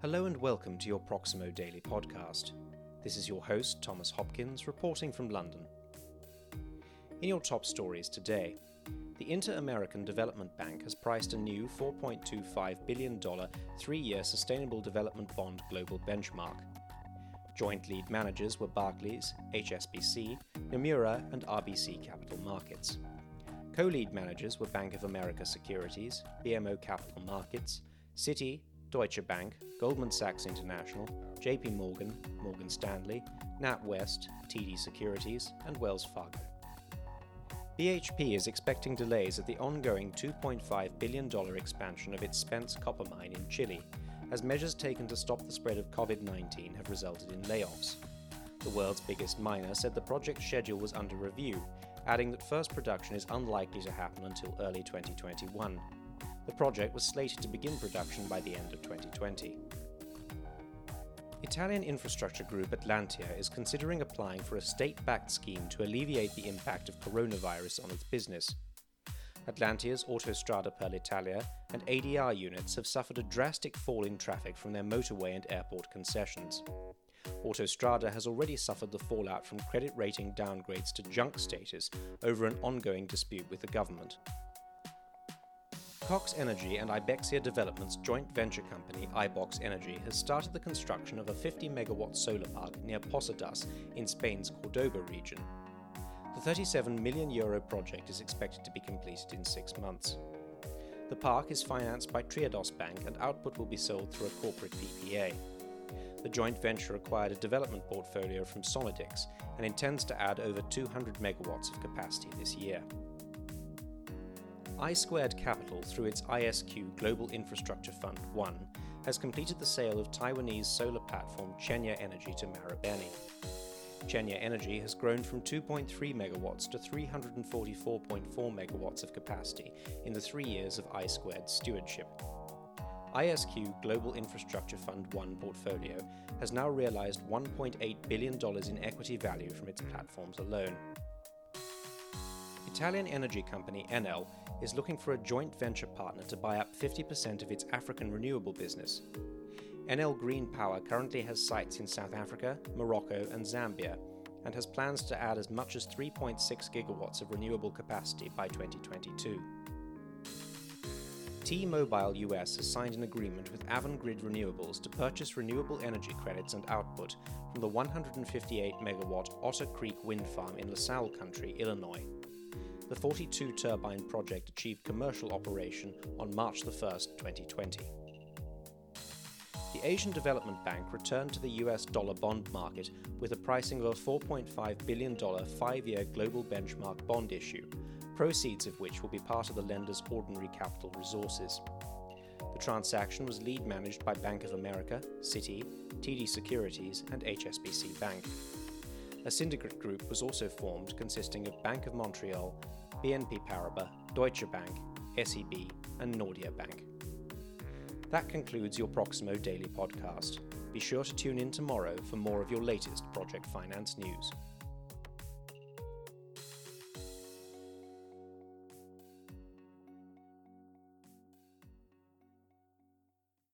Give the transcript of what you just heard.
Hello and welcome to your Proximo Daily podcast. This is your host, Thomas Hopkins, reporting from London. In your top stories today, the Inter American Development Bank has priced a new $4.25 billion three year Sustainable Development Bond global benchmark. Joint lead managers were Barclays, HSBC, Nomura, and RBC Capital Markets. Co lead managers were Bank of America Securities, BMO Capital Markets, Citi, Deutsche Bank, Goldman Sachs International, JP Morgan, Morgan Stanley, NatWest, TD Securities, and Wells Fargo. BHP is expecting delays at the ongoing $2.5 billion expansion of its Spence copper mine in Chile, as measures taken to stop the spread of COVID 19 have resulted in layoffs. The world's biggest miner said the project schedule was under review, adding that first production is unlikely to happen until early 2021. The project was slated to begin production by the end of 2020. Italian infrastructure group Atlantia is considering applying for a state backed scheme to alleviate the impact of coronavirus on its business. Atlantia's Autostrade per l'Italia and ADR units have suffered a drastic fall in traffic from their motorway and airport concessions. Autostrade has already suffered the fallout from credit rating downgrades to junk status over an ongoing dispute with the government. Cox Energy and Ibexia Development's joint venture company, iBox Energy, has started the construction of a 50 megawatt solar park near Posadas in Spain's Cordoba region. The 37 million euro project is expected to be completed in six months. The park is financed by Triodos Bank and output will be sold through a corporate PPA. The joint venture acquired a development portfolio from Sonadix and intends to add over 200 megawatts of capacity this year. I Squared Capital, through its ISQ Global Infrastructure Fund 1, has completed the sale of Taiwanese solar platform Chenya Energy to Marubeni. Chenya Energy has grown from 2.3 megawatts to 344.4 megawatts of capacity in the three years of I stewardship. ISQ Global Infrastructure Fund 1 portfolio has now realized $1.8 billion in equity value from its platforms alone. Italian energy company Enel is looking for a joint venture partner to buy up 50% of its African renewable business. Enel Green Power currently has sites in South Africa, Morocco, and Zambia, and has plans to add as much as 3.6 gigawatts of renewable capacity by 2022. T-Mobile US has signed an agreement with Avangrid Renewables to purchase renewable energy credits and output from the 158 megawatt Otter Creek wind farm in LaSalle County, Illinois the 42 turbine project achieved commercial operation on March 1, 2020. The Asian Development Bank returned to the US dollar bond market with a pricing of a $4.5 billion five year global benchmark bond issue, proceeds of which will be part of the lender's ordinary capital resources. The transaction was lead managed by Bank of America, Citi, TD Securities, and HSBC Bank. A syndicate group was also formed consisting of Bank of Montreal, BNP Paribas, Deutsche Bank, SEB, and Nordea Bank. That concludes your Proximo Daily podcast. Be sure to tune in tomorrow for more of your latest project finance news.